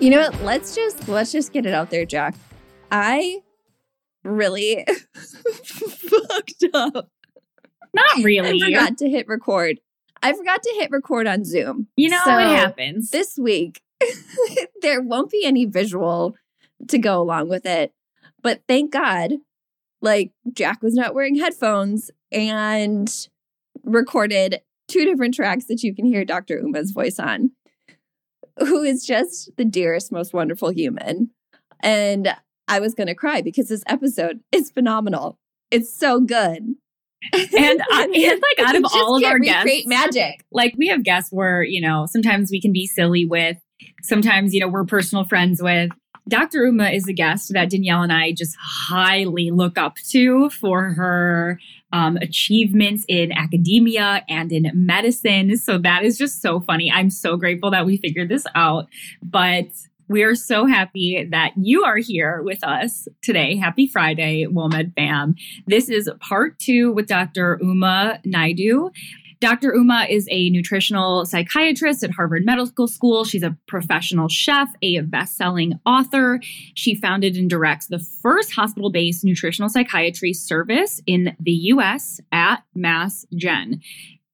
You know what? Let's just let's just get it out there, Jac. I really fucked up. Not really. I forgot to hit record. I forgot to hit record on Zoom. You know, So, it happens. This week, there won't be any visual to go along with it. But thank God, like Jac was not wearing headphones and recorded two different tracks that you can hear Dr. Uma's voice on, who is just the dearest, most wonderful human. And I was going to cry because this episode is phenomenal. It's so good. and, uh, and like out of all of our guests, magic. like we have guests where you know sometimes we can be silly with, sometimes you know we're personal friends with. Dr. Uma is a guest that Danielle and I just highly look up to for her um, achievements in academia and in medicine. So that is just so funny. I'm so grateful that we figured this out. But we are so happy that you are here with us today. Happy Friday, WOMED fam. This is part two with Dr. Uma Naidoo. Dr. Uma is a nutritional psychiatrist at Harvard Medical School. She's a professional chef, a best-selling author. She founded and directs the first hospital-based nutritional psychiatry service in the US at Mass Gen.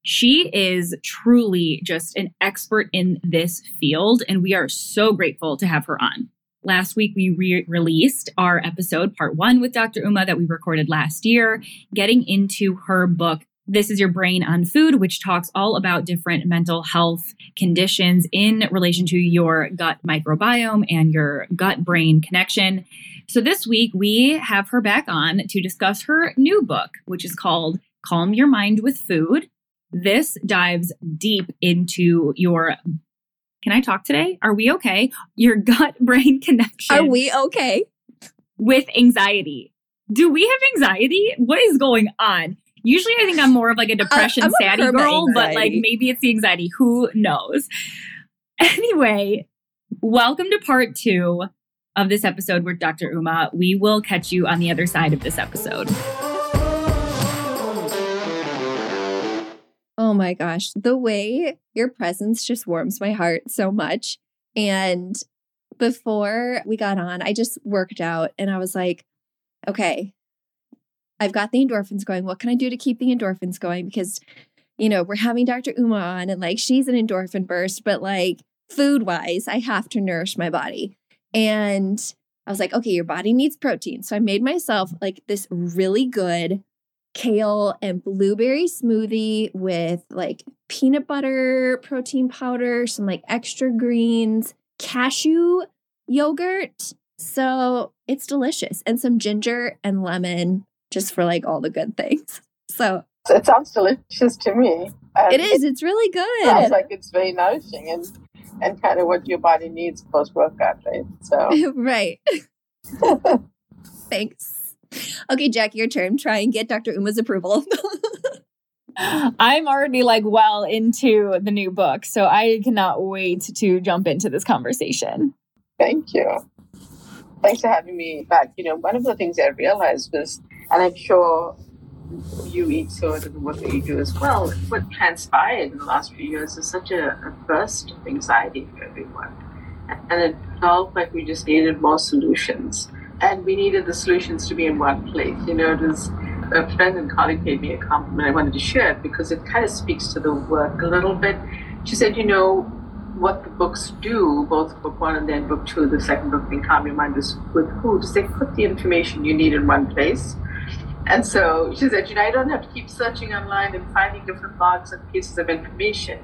She is truly just an expert in this field, and we are so grateful to have her on. Last week, we re released our episode, part one, with Dr. Uma that we recorded last year, getting into her book, This is Your Brain on Food, which talks all about different mental health conditions in relation to your gut microbiome and your gut brain connection. So this week, we have her back on to discuss her new book, which is called Calm Your Mind with Food. This dives deep into your. Can I talk today? Are we okay? Your gut brain connection. Are we okay? with anxiety? Do we have anxiety? What is going on? Usually, I think I'm more of like a uh, depression I'm a saddy girl, but like maybe it's the anxiety. Who knows? Anyway, welcome to part two of this episode with Dr. Uma. We will catch you on the other side of this episode. Oh my gosh, the way your presence just warms my heart so much. And before we got on, I just worked out and I was like, okay, I've got the endorphins going. What can I do to keep the endorphins going? Because, you know, we're having Dr. Uma on and like she's an endorphin burst, but like food wise, I have to nourish my body. And I was like, okay, your body needs protein. So I made myself like this really good kale and blueberry smoothie with like peanut butter protein powder, some like extra greens, cashew yogurt. So it's delicious, and some ginger and lemon just for like all the good things. So It sounds delicious to me. And it is, it's really good. sounds good. like it's very nourishing and and kind of what your body needs post workout, right? So right. Thanks. Okay, Jac, your turn. Try and get Dr. Uma's approval. I'm already like well into the new book, so I cannot wait to jump into this conversation. thank you. Thanks for having me back. You know, one of the things I realized was, and I'm sure you eat so it in that you do as well, what transpired in the last few years is such a, a burst of anxiety for everyone. And it felt like we just needed more solutions. And we needed the solutions to be in one place. You know, it was a friend and colleague gave me a compliment. I wanted to share it because it kind of speaks to the work a little bit. She said, you know, what the books do, both book one and then book two, the second book being Calm Your Mind is with Food, is they put the information you need in one place. And so she said, you know, I don't have to keep searching online and finding different blogs and pieces of information.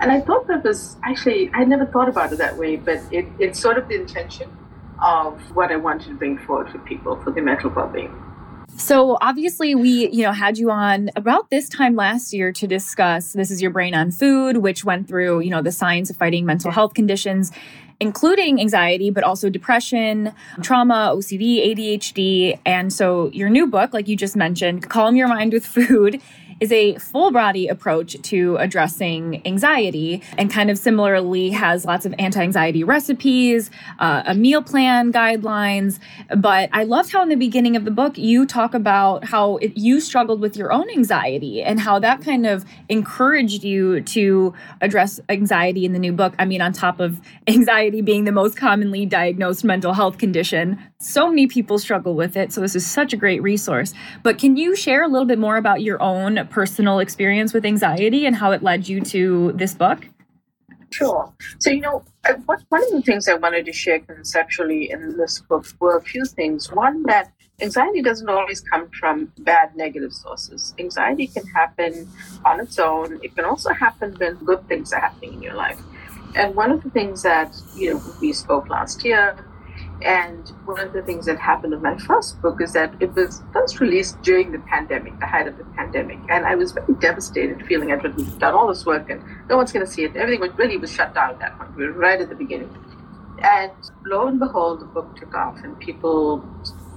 And I thought that was actually, I never thought about it that way, but it, it's sort of the intention of what I wanted to bring forward for people for the mental well being. So obviously we, you know, had you on about this time last year to discuss this is your brain on food, which went through, you know, the science of fighting mental health conditions including anxiety, but also depression, trauma, OCD, ADHD. And so your new book, like you just mentioned, Calm Your Mind with Food, is a full body approach to addressing anxiety and kind of similarly has lots of anti anxiety recipes, uh, a meal plan guidelines. But I loved how in the beginning of the book you talk about how it, you struggled with your own anxiety and how that kind of encouraged you to address anxiety in the new book. I mean, on top of anxiety being the most commonly diagnosed mental health condition, so many people struggle with it. So this is such a great resource. But can you share a little bit more about your own personal experience with anxiety and how it led you to this book? Sure. So, you know, one of the things I wanted to share conceptually in this book were a few things. One, that anxiety doesn't always come from bad negative sources. Anxiety can happen on its own. It can also happen when good things are happening in your life. And one of the things that, you know, we spoke last year and one of the things that happened in my first book is that it was first released during the pandemic, the height of the pandemic. And I was very devastated, feeling I'd done all this work and no one's going to see it. Everything was really was shut down at that point. We were right at the beginning. And lo and behold, the book took off and people,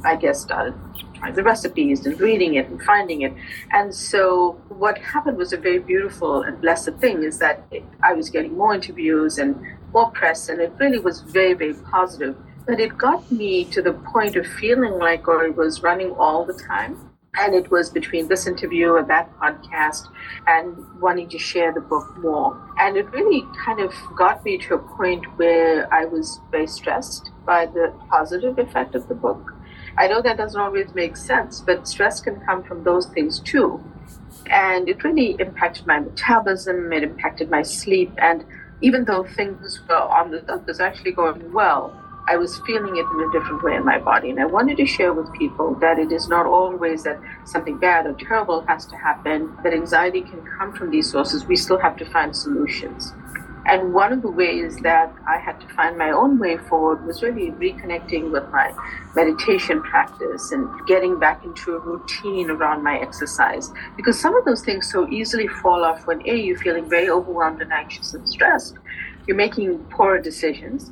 I guess, started trying the recipes and reading it and finding it. And so what happened was a very beautiful and blessed thing is that it, I was getting more interviews and more press and it really was very, very positive but it got me to the point of feeling like I was running all the time. And it was between this interview and that podcast and wanting to share the book more. And it really kind of got me to a point where I was very stressed by the positive effect of the book. I know that doesn't always make sense, but stress can come from those things too. And it really impacted my metabolism, it impacted my sleep. And even though things were on the surface actually going well, I was feeling it in a different way in my body. And I wanted to share with people that it is not always that something bad or terrible has to happen, that anxiety can come from these sources. We still have to find solutions. And one of the ways that I had to find my own way forward was really reconnecting with my meditation practice and getting back into a routine around my exercise. Because some of those things so easily fall off when A, you're feeling very overwhelmed and anxious and stressed. You're making poor decisions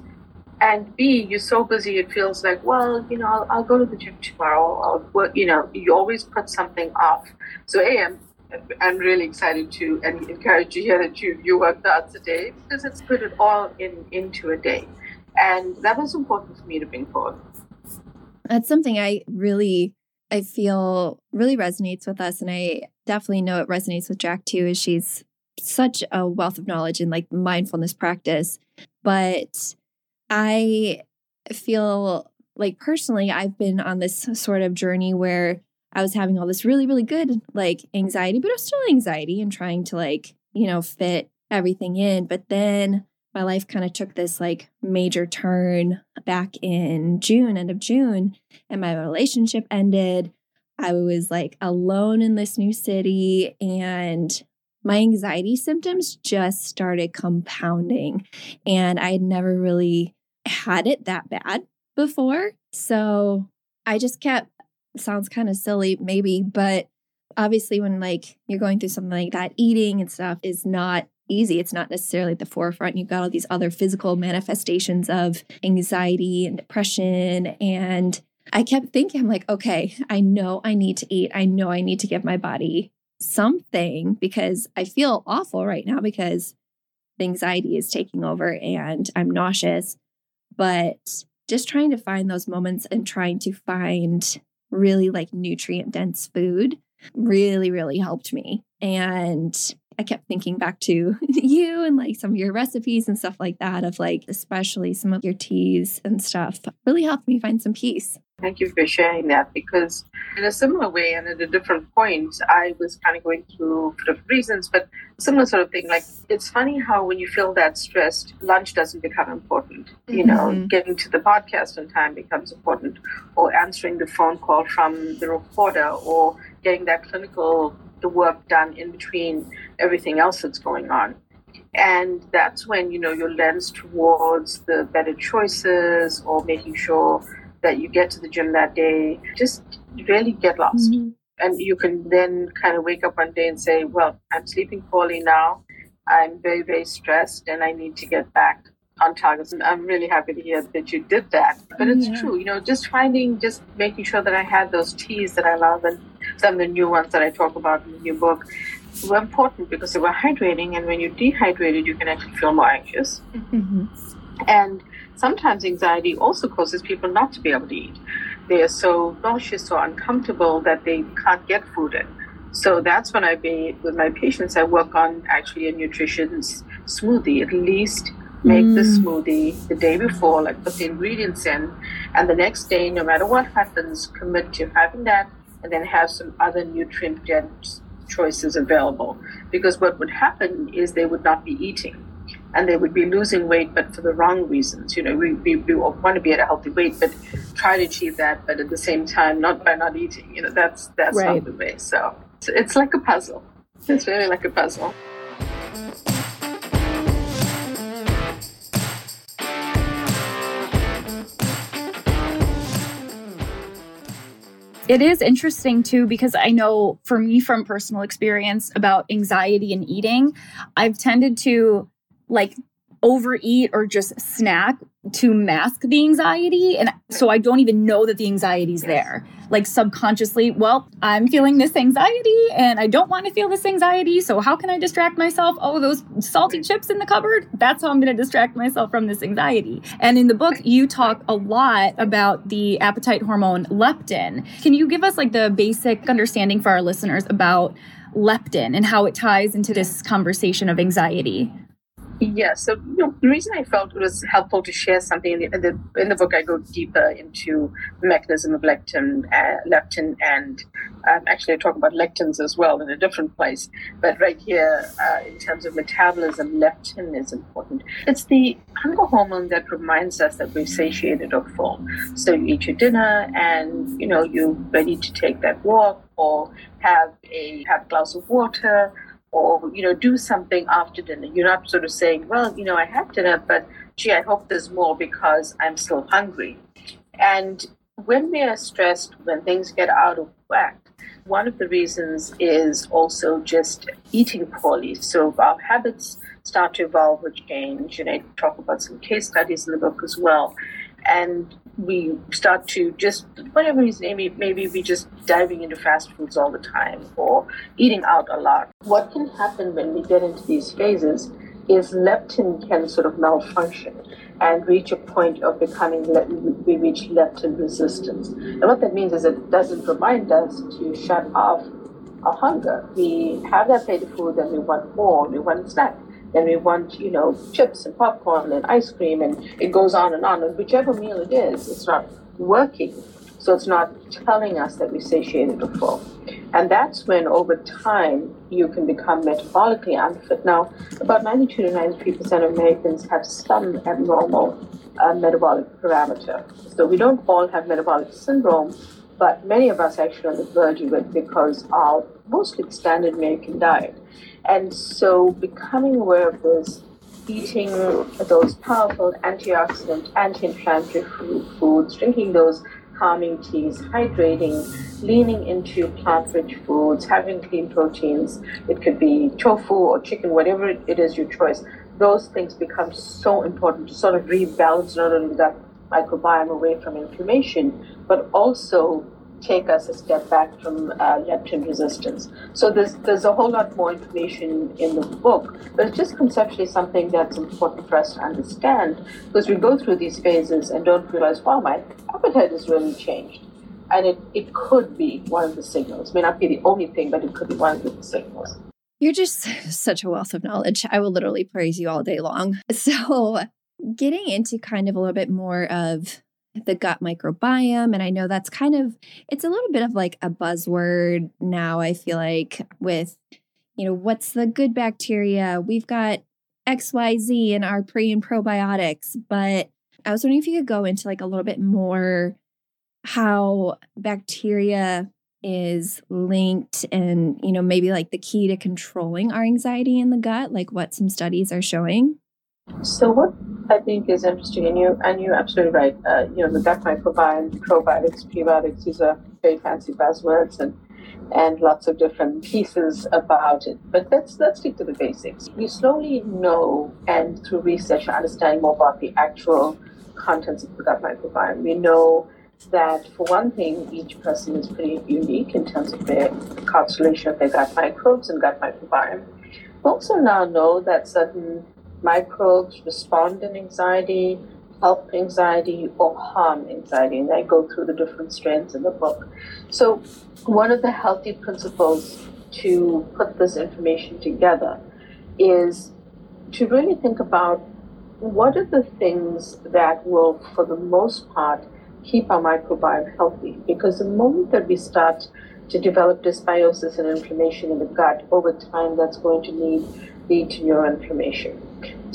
and B, you're so busy, it feels like, well, you know, I'll, I'll go to the gym tomorrow. I'll you know, you always put something off. So, A, I'm, I'm really excited to and encourage you here that you, you worked out today because it's put it all in into a day. And that was important for me to bring forward. That's something I really, I feel really resonates with us. And I definitely know it resonates with Jac too, as she's such a wealth of knowledge in like mindfulness practice. But I feel like personally, I've been on this sort of journey where I was having all this really, really good like anxiety, but it was still anxiety and trying to like, you know, fit everything in. But then my life kind of took this like major turn back in June, end of June, and my relationship ended. I was like alone in this new city and my anxiety symptoms just started compounding. And I had never really had it that bad before. So I just kept, sounds kind of silly, maybe, but obviously when like you're going through something like that, eating and stuff is not easy. It's not necessarily at the forefront. You've got all these other physical manifestations of anxiety and depression. And I kept thinking, I'm like, okay, I know I need to eat. I know I need to give my body something because I feel awful right now because the anxiety is taking over and I'm nauseous. But just trying to find those moments and trying to find really like nutrient dense food really, really helped me. And I kept thinking back to you and like some of your recipes and stuff like that, of like, especially some of your teas and stuff, really helped me find some peace. Thank you for sharing that because, in a similar way and at a different point, I was kind of going through different reasons, but similar sort of thing. Like, it's funny how when you feel that stressed, lunch doesn't become important. You know, mm-hmm. getting to the podcast on time becomes important, or answering the phone call from the reporter, or getting that clinical the work done in between everything else that's going on. And that's when, you know, your lens towards the better choices or making sure that you get to the gym that day, just really get lost. Mm-hmm. And you can then kind of wake up one day and say, well, I'm sleeping poorly now. I'm very, very stressed and I need to get back on target. And I'm really happy to hear that you did that. But it's yeah. true, you know, just finding, just making sure that I had those teas that I love and some of the new ones that I talk about in the new book were important because they were hydrating. And when you're dehydrated, you can actually feel more anxious. Mm-hmm. And sometimes anxiety also causes people not to be able to eat. They are so nauseous or uncomfortable that they can't get food in. So that's when I be with my patients. I work on actually a nutrition smoothie. At least make mm. the smoothie the day before, like put the ingredients in, and the next day, no matter what happens, commit to having that, and then have some other nutrient dense choices available. Because what would happen is they would not be eating and they would be losing weight, but for the wrong reasons. You know, we, we, we want to be at a healthy weight, but try to achieve that, but at the same time, not by not eating. You know, that's that's right. not the way. So it's, it's like a puzzle. It's really like a puzzle. It is interesting too, because I know for me from personal experience about anxiety and eating, I've tended to like overeat or just snack to mask the anxiety. And so I don't even know that the anxiety is there. Like subconsciously, well, I'm feeling this anxiety and I don't want to feel this anxiety. So how can I distract myself? Oh, those salty chips in the cupboard. That's how I'm going to distract myself from this anxiety. And in the book, you talk a lot about the appetite hormone leptin. Can you give us like the basic understanding for our listeners about leptin and how it ties into this conversation of anxiety? Yeah, so you know, the reason I felt it was helpful to share something in the, in the, in the book, I go deeper into the mechanism of leptin, uh, leptin, and um, actually I talk about lectins as well in a different place. But right here, uh, in terms of metabolism, leptin is important. It's the hunger hormone that reminds us that we're satiated or full. So you eat your dinner, and you know you're ready to take that walk or have a have a glass of water or you know do something after dinner. You're not sort of saying well you know i had dinner but gee i hope there's more because i'm still hungry. And when we are stressed when things get out of whack one of the reasons is also just eating poorly. So our habits start to evolve or change and i talk about some case studies in the book as well and we start to just whatever reason maybe maybe we just diving into fast foods all the time or eating out a lot. What can happen when we get into these phases is leptin can sort of malfunction and reach a point of becoming we reach leptin resistance. And what that means is it doesn't remind us to shut off our hunger. We have that plate of food and we want more we want a snack and we want, you know, chips and popcorn and ice cream, and it goes on and on. And whichever meal it is, it's not working. So it's not telling us that we're satiated or full. And that's when, over time, you can become metabolically unfit. Now, about 92 to 93% of Americans have some abnormal uh, metabolic parameter. So we don't all have metabolic syndrome, but many of us actually on the verge of it because of mostly the standard American diet. And so becoming aware of this, eating those powerful antioxidant, anti-inflammatory foods, drinking those calming teas, hydrating, leaning into plant-rich foods, having clean proteins. It could be tofu or chicken, whatever it is your choice. Those things become so important to sort of rebalance not only that microbiome away from inflammation, but also take us a step back from uh, leptin resistance. So there's there's a whole lot more information in the book, but it's just conceptually something that's important for us to understand because we go through these phases and don't realize, wow, my appetite has really changed. And it, it could be one of the signals. It may not be the only thing, but it could be one of the signals. You're just such a wealth of knowledge. I will literally praise you all day long. So, getting into kind of a little bit more of the gut microbiome and i know that's kind of it's a little bit of like a buzzword now i feel like with you know what's the good bacteria we've got xyz in our pre and probiotics but i was wondering if you could go into like a little bit more how bacteria is linked and, you know, maybe like the key to controlling our anxiety in the gut, like what some studies are showing? So what I think is interesting, and you and you're absolutely right. Uh, you know, the gut microbiome, probiotics, prebiotics, these are very fancy buzzwords, and and lots of different pieces about it. But let's let's stick to the basics. We slowly know, and through research, understanding more about the actual contents of the gut microbiome. We know that for one thing, each person is pretty unique in terms of their constellation of their gut microbes and gut microbiome. We also now know that certain microbes respond in anxiety, help anxiety, or harm anxiety, and I go through the different strains in the book. So, one of the healthy principles to put this information together is to really think about what are the things that will, for the most part, keep our microbiome healthy? Because the moment that we start to develop dysbiosis and inflammation in the gut, over time that's going to lead, lead to neuroinflammation.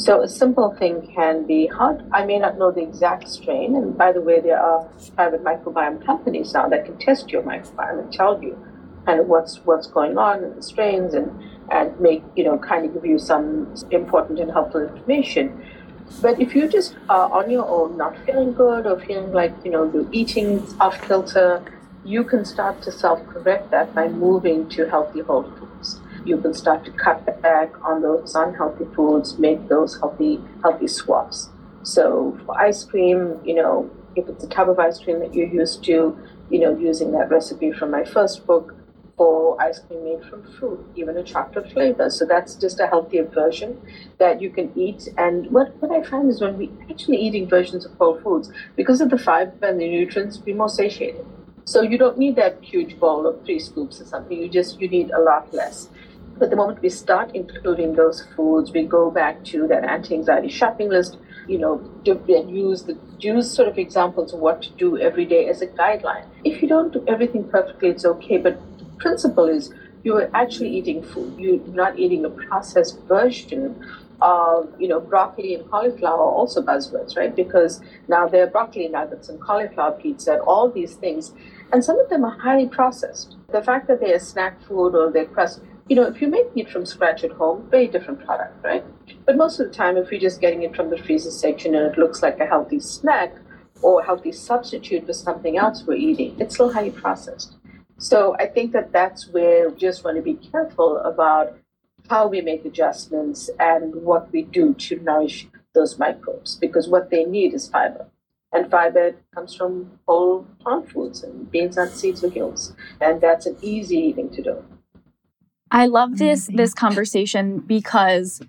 So a simple thing can be hard. I may not know the exact strain, and by the way, there are private microbiome companies now that can test your microbiome and tell you kind of what's what's going on in the strains and and make you know kind of give you some important and helpful information. But if you just are on your own, not feeling good or feeling like you know you're eating off kilter, you can start to self-correct that by moving to healthy whole foods. You can start to cut back on those unhealthy foods, make those healthy healthy swaps. So for ice cream, you know, if it's a tub of ice cream that you're used to, you know, using that recipe from my first book, for ice cream made from fruit, even a chocolate flavor. So that's just a healthier version that you can eat. And what, what I find is when we actually eating versions of whole foods, because of the fiber and the nutrients, we're more satiated. So you don't need that huge bowl of three scoops or something. You just you need a lot less. But the moment we start including those foods, we go back to that anti-anxiety shopping list. You know, and use the use sort of examples of what to do every day as a guideline. If you don't do everything perfectly, it's okay. But the principle is you're actually eating food. You're not eating a processed version of, you know, broccoli and cauliflower are also buzzwords, right? Because now there are broccoli nuggets and cauliflower pizza and all these things. And some of them are highly processed. The fact that they're snack food or they're crust, you know, if you make it from scratch at home, very different product, right? But most of the time, if you're just getting it from the freezer section and it looks like a healthy snack or a healthy substitute for something else we're eating, it's still highly processed. So I think that that's where we just want to be careful about how we make adjustments and what we do to nourish those microbes because what they need is fiber. And fiber comes from whole plant foods and beans, nuts, seeds, gills. And that's an easy thing to do. I love oh, this this conversation because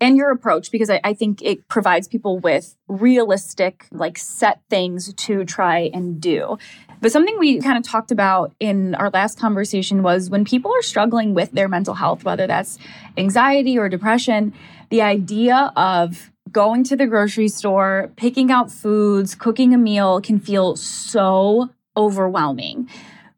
and your approach because I, I, think it provides people with realistic like set things to try and do but something we kind of talked about in our last conversation was when people are struggling with their mental health, whether that's anxiety or depression, the idea of going to the grocery store, picking out foods, cooking a meal can feel so overwhelming.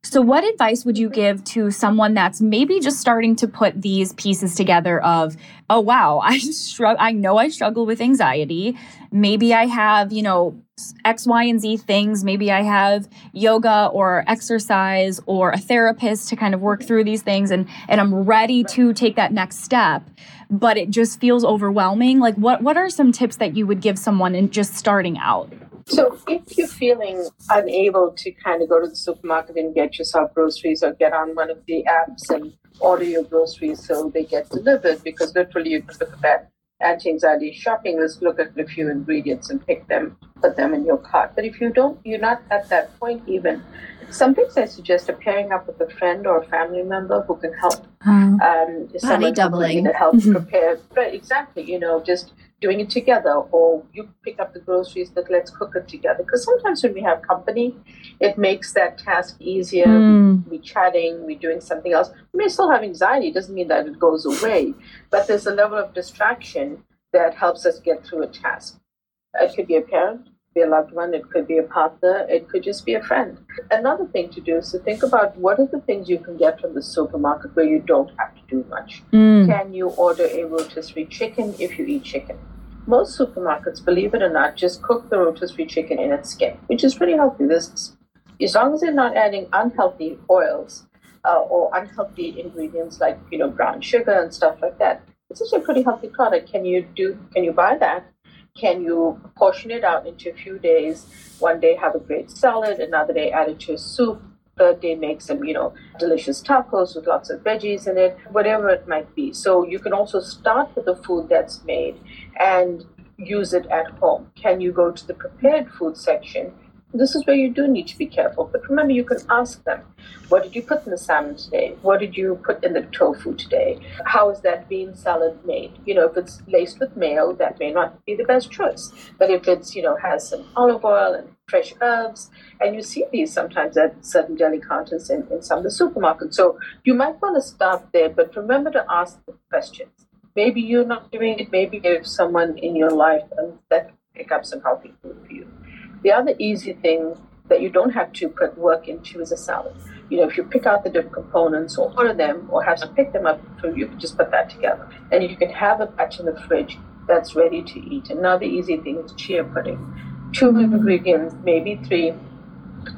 So, what advice would you give to someone that's maybe just starting to put these pieces together of, oh wow, I struggle I know I struggle with anxiety. Maybe I have, you know, X, Y, and Z things. Maybe I have yoga or exercise or a therapist to kind of work through these things and and I'm ready to take that next step, but it just feels overwhelming. Like what what are some tips that you would give someone in just starting out? So if you're feeling unable to kind of go to the supermarket and get yourself groceries or get on one of the apps and order your groceries so they get delivered, because literally you can look at that anti-anxiety shopping list, look at a few ingredients and pick them, put them in your cart. But if you don't, you're not at that point even. Some things I suggest are pairing up with a friend or a family member who can help. Um, um, body doubling. That helps mm-hmm. prepare. Right, exactly. You know, just doing it together or you pick up the groceries but let's cook it together because sometimes when we have company it makes that task easier mm. we chatting we're doing something else we may still have anxiety it doesn't mean that it goes away but there's a level of distraction that helps us get through a task it could be a parent be a loved one, it could be a partner, it could just be a friend. Another thing to do is to think about what are the things you can get from the supermarket where you don't have to do much. Mm. Can you order a rotisserie chicken if you eat chicken? Most supermarkets, believe it or not, just cook the rotisserie chicken in its skin, which is pretty healthy. There's as long as they're not adding unhealthy oils uh, or unhealthy ingredients like you know brown sugar and stuff like that, it's actually a pretty healthy product. Can you do? Can you buy that? Can you portion it out into a few days? One day have a great salad, another day add it to a soup, day make some, you know, delicious tacos with lots of veggies in it, whatever it might be. So you can also start with the food that's made and use it at home. Can you go to the prepared food section this is where you do need to be careful. But remember, you can ask them, what did you put in the salmon today? What did you put in the tofu today? How is that bean salad made? You know, if it's laced with mayo, that may not be the best choice. But if it's, you know, has some olive oil and fresh herbs, and you see these sometimes at certain deli counters in, in some of the supermarkets. So you might want to start there, but remember to ask the questions. Maybe you're not doing it, maybe there's someone in your life and that pick up some healthy food for you. The other easy thing that you don't have to put work into is a salad. You know, if you pick out the different components or order them or have to pick them up, you can just put that together. And you can have a batch in the fridge that's ready to eat. Another easy thing is chia pudding. 2 mm-hmm. ingredients, maybe three,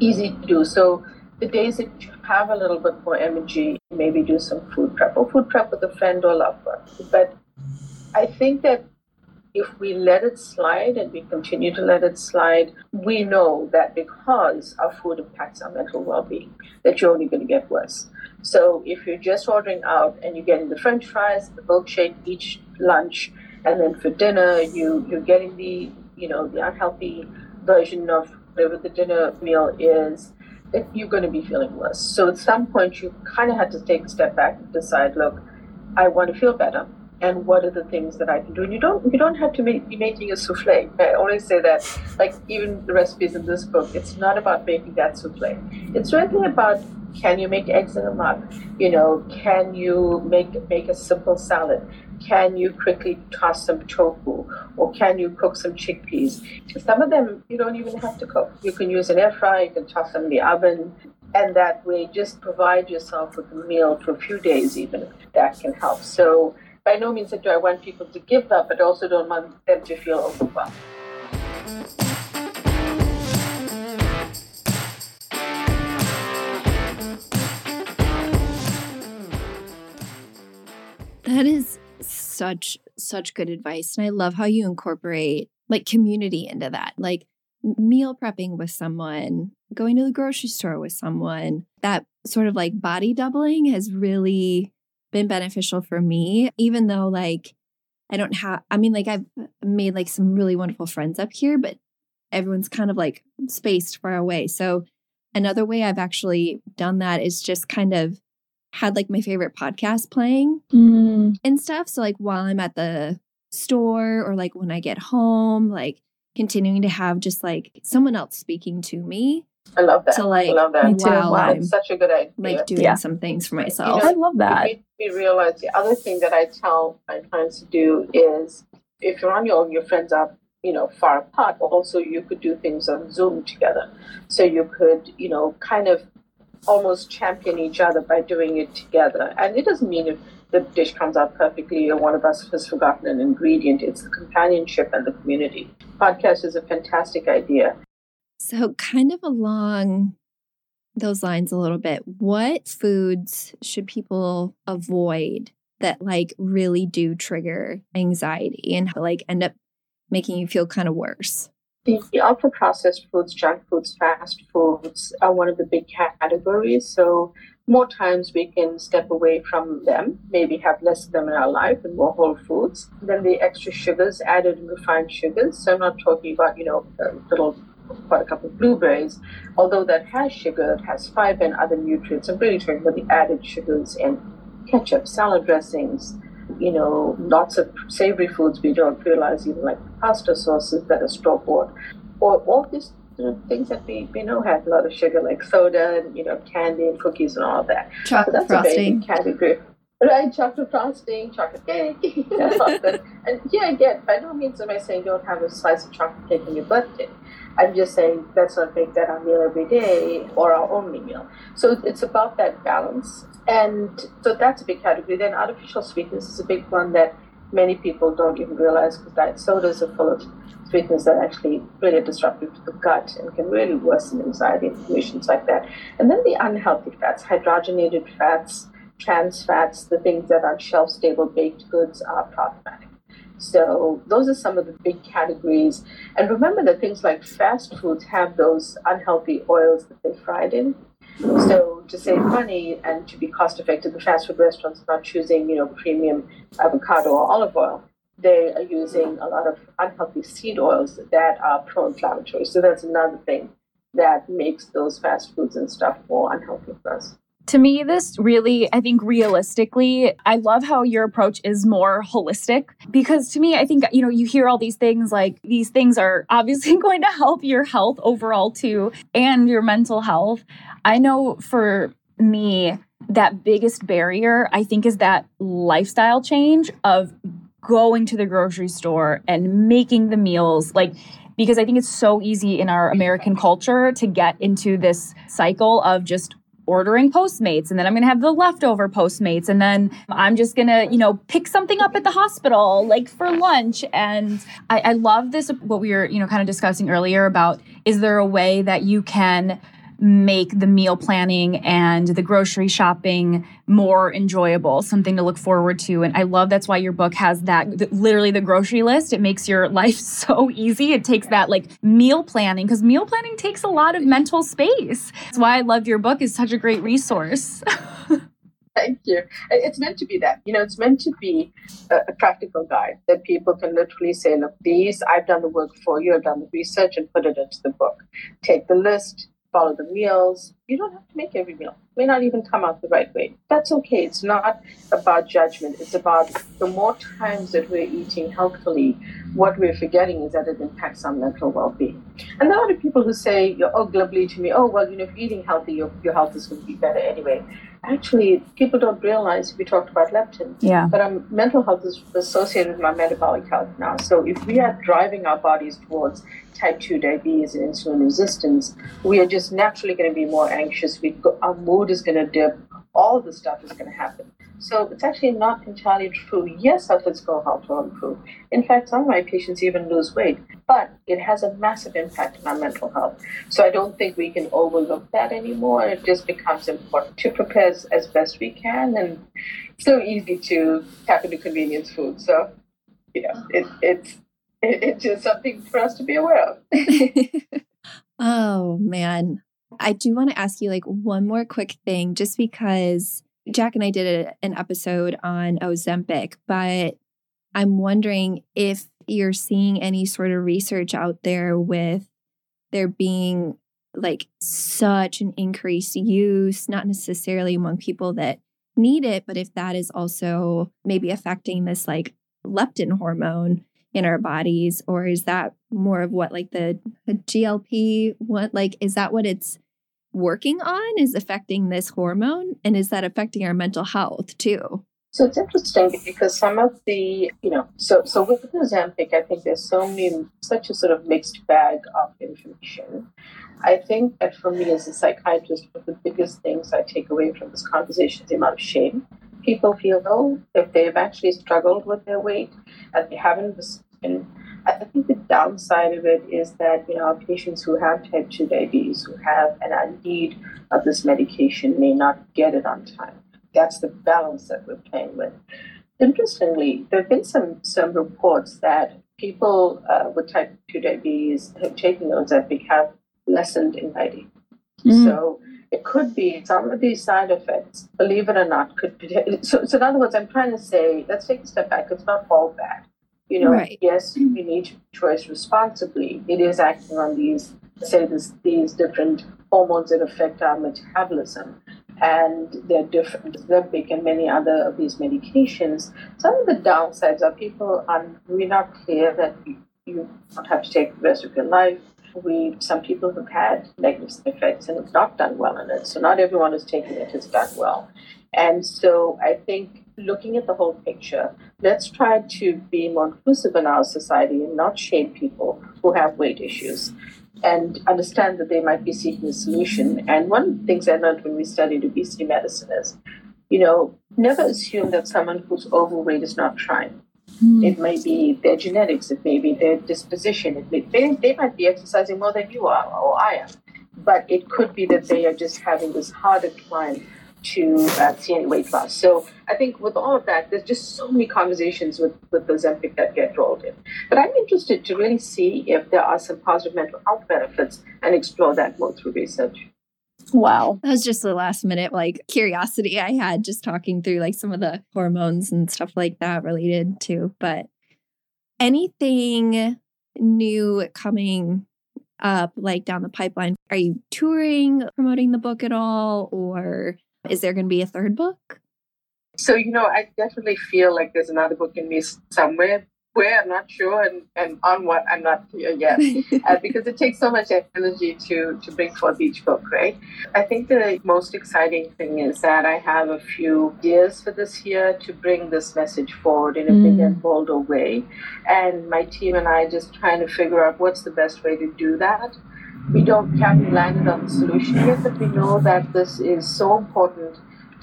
easy to do. So the days that you have a little bit more energy, maybe do some food prep or food prep with a friend or loved one. But I think that if we let it slide and we continue to let it slide, we know that because our food impacts our mental well-being, that you're only going to get worse. So if you're just ordering out and you're getting the French fries, the milkshake each lunch, and then for dinner you you're getting the you know the unhealthy version of whatever the dinner meal is, that you're going to be feeling worse. So at some point you kind of had to take a step back and decide, look, I want to feel better and what are the things that I can do. And you don't you don't have to make, be making a souffle. I always say that, like even the recipes in this book, it's not about making that souffle. It's really about can you make eggs in a mug? You know, can you make make a simple salad? Can you quickly toss some tofu? Or can you cook some chickpeas? Some of them you don't even have to cook. You can use an air fryer, you can toss them in the oven. And that way, just provide yourself with a meal for a few days, even that can help. So, by no means do I want people to give up, but also don't want them to feel overwhelmed. That is such such good advice and I love how you incorporate like community into that. Like meal prepping with someone, going to the grocery store with someone. That sort of like body doubling has really been beneficial for me, even though like I don't have, I mean, like I've made like some really wonderful friends up here, but everyone's kind of like spaced far away. So another way I've actually done that is just kind of had like my favorite podcast playing mm. and stuff. So like while I'm at the store or like when I get home, like continuing to have just like someone else speaking to me I love that. To like, I love that. Me too. Wow, That's such a good idea. Like doing yeah. some things for myself. You know, I love that. It made me realize the other thing that I tell my clients to do is if you're on your own, your friends are you know far apart. Also, you could do things on Zoom together. So you could you know kind of almost champion each other by doing it together. And it doesn't mean if the dish comes out perfectly or one of us has forgotten an ingredient. It's the companionship and the community. Podcast is a fantastic idea. So, kind of along those lines a little bit, what foods should people avoid that like really do trigger anxiety and like end up making you feel kind of worse? The, ultra processed foods, junk foods, fast foods are one of the big categories. So, more times we can step away from them, maybe have less of them in our life and more whole foods. Then the extra sugars, added and refined sugars. So I'm not talking about, you know, a little quite a couple of blueberries. Although that has sugar, it has fiber and other nutrients. I'm really talking about the added sugars in ketchup, salad dressings, you know, lots of savory foods we don't realize, even like pasta sauces that are store bought, or all these you know, things that we, we know have a lot of sugar, like soda and you know candy and cookies and all that. Chocolate so that's frosting. category. Right, chocolate frosting, chocolate cake, and yeah, again, by no means am I saying don't have a slice of chocolate cake on your birthday. I'm just saying let's not make that our meal every day or our only meal. So it's about that balance. And so that's a big category. Then artificial sweetness is a big one that many people don't even realize because diet sodas are full of sweeteners that actually really disruptive to the gut and can really worsen anxiety and conditions like that. And then the unhealthy fats, hydrogenated fats, trans fats, the things that are shelf stable baked goods are problematic. So those are some of the big categories. And remember that things like fast foods have those unhealthy oils that they fried in. So to save money and to be cost effective, the fast food restaurants are not choosing, you know, premium avocado or olive oil. They are using a lot of unhealthy seed oils that are pro-inflammatory. So that's another thing that makes those fast foods and stuff more unhealthy for us to me, this really, I think realistically, I love how your approach is more holistic because to me, I think, you know, you hear all these things like these things are obviously going to help your health overall too and your mental health. I know for me, that biggest barrier, I think, is that lifestyle change of going to the grocery store and making the meals. Like, because I think it's so easy in our American culture to get into this cycle of just ordering Postmates and then I'm going to have the leftover Postmates and then I'm just going to, you know, pick something up at the hospital like for lunch. And I, I love this, what we were, you know, kind of discussing earlier about is there a way that you can make the meal planning and the grocery shopping more enjoyable, something to look forward to. And I love that's why your book has that literally the grocery list. It makes your life so easy. It takes that like meal planning because meal planning takes a lot of mental space. That's why I love your book is such a great resource. Thank you. It's meant to be that. You know, it's meant to be a, a, practical guide that people can literally say, look, these, I've done the work for you, I've done the research and put it into the book. Take the list, follow the meals. You don't have to make every meal. It may not even come out the right way. That's okay. It's not about judgment. It's about the more times that we're eating healthfully, what we're forgetting is that it impacts our mental well-being. And there are a lot of people who say, oh, glibly to me, oh, well, you know, if you're eating healthy, your, your health is going to be better anyway. Actually, people don't realize we talked about leptin. Yeah. But our mental health is associated with our metabolic health now. So if we are driving our bodies towards type 2 diabetes and insulin resistance, we are just naturally going to be more anxious. We go, our mood is going to dip. All the stuff is going to happen. So it's actually not entirely true. Yes, our physical health will improve. In fact, some of my patients even lose weight, but it has a massive impact on our mental health. So I don't think we can overlook that anymore. It just becomes important to prepare as, as best we can. And it's so easy to tap into convenience food. So, you know, uh-huh. it, it's it's just something for us to be aware of. oh man. I do want to ask you like one more quick thing just because Jac and I did a, an episode on Ozempic, but I'm wondering if you're seeing any sort of research out there with there being like such an increased use, not necessarily among people that need it, but if that is also maybe affecting this like leptin hormone in our bodies or is that more of what like the, the glp what like is that what it's working on is affecting this hormone and is that affecting our mental health too so it's interesting because some of the, you know, so so with the Ozempic, I think there's so many, such a sort of mixed bag of information. I think that for me as a psychiatrist, one of the biggest things I take away from this conversation is the amount of shame people feel though if they've actually struggled with their weight and they haven't and I think the downside of it is that you know our patients who have type 2 diabetes, who have an in need of this medication, may not get it on time. That's the balance that we're playing with. Interestingly, there have been some some reports that people uh, with type 2 diabetes have taken Ozempic have lessened anxiety. Mm. So it could be some of these side effects, believe it or not, could be. So, so in other words, I'm trying to say, let's take a step back. It's not all bad you know, right. yes, we need to choice responsibly. It is acting on these, say, this, these different hormones that affect our metabolism. And they're different. Ozempic and many other of these medications. Some of the downsides are people are really not clear that you, you don't have to take the rest of your life. We some people have had negative effects and have not done well in it. So not everyone who's taking it has done well. And so I think looking at the whole picture, let's try to be more inclusive in our society and not shame people who have weight issues and understand that they might be seeking a solution. And one of the things I learned when we studied obesity medicine is, you know, never assume that someone who's overweight is not trying. Mm. It may be their genetics, it may be their disposition, it may, they, they might be exercising more than you are or I am. But it could be that they are just having this harder climb to uh, see any weight loss. So I think with all of that, there's just so many conversations with, with the Ozempic that get rolled in. But I'm interested to really see if there are some positive mental health benefits and explore that more through research. Wow. That was just the last minute like curiosity I had just talking through like some of the hormones and stuff like that related to. But anything new coming up like down the pipeline? Are you touring, promoting the book at all? Or is there going to be a third book? So, you know, I definitely feel like there's another book in me somewhere, where I'm not sure, and, and on what I'm not clear yet, uh, because it takes so much energy to to bring forth each book, right? I think the most exciting thing is that I have a few ideas for this year to bring this message forward in a mm. big and bolder way, and my team and I just trying to figure out what's the best way to do that. We don't haven't landed on the solution yet, but we know that this is so important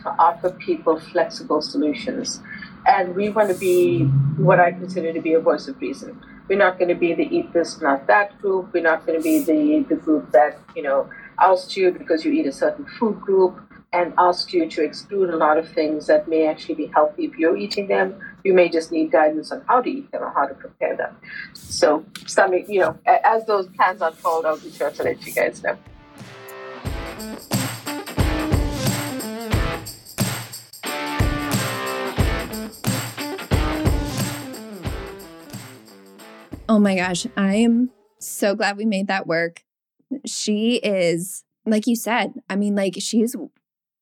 to offer people flexible solutions and we want to be what I consider to be a voice of reason. We're not going to be the eat this, not that group. We're not going to be the, the group that, you know, ousts you because you eat a certain food group and ask you to exclude a lot of things that may actually be healthy if you're eating them. You may just need guidance on how to eat them or how to prepare them. So, some, you know, as those plans unfold, I'll be sure to let you guys know. Oh my gosh, I am so glad we made that work. She is, like you said, I mean, like she's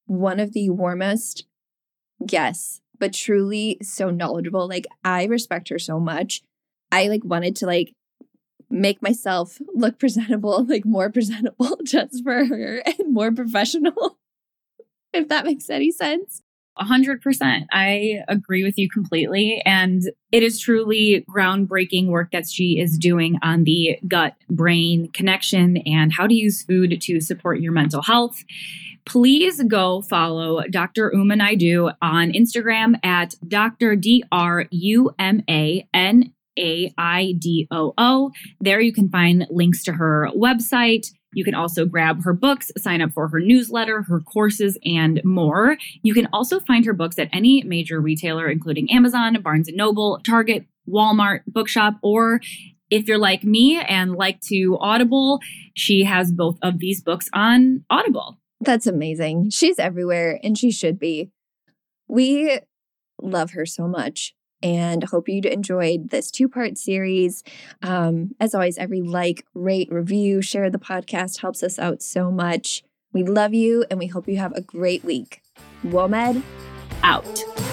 one of the warmest guests, but truly so knowledgeable. Like I respect her so much. I like wanted to like make myself look presentable, like more presentable just for her and more professional. if that makes any sense. 100%. I agree with you completely. And it is truly groundbreaking work that she is doing on the gut brain connection and how to use food to support your mental health. Please go follow Dr. Uma Naidoo on Instagram at Dr. D R U M A N A I D O O. There you can find links to her website you can also grab her books, sign up for her newsletter, her courses, and more. You can also find her books at any major retailer, including Amazon, Barnes & Noble, Target, Walmart, Bookshop, or if you're like me and like to Audible, she has both of these books on Audible. That's amazing. She's everywhere and she should be. We love her so much and hope you enjoyed this two part series. Um, as always, every like, rate, review, share the podcast helps us out so much. We love you and we hope you have a great week. WOMED out.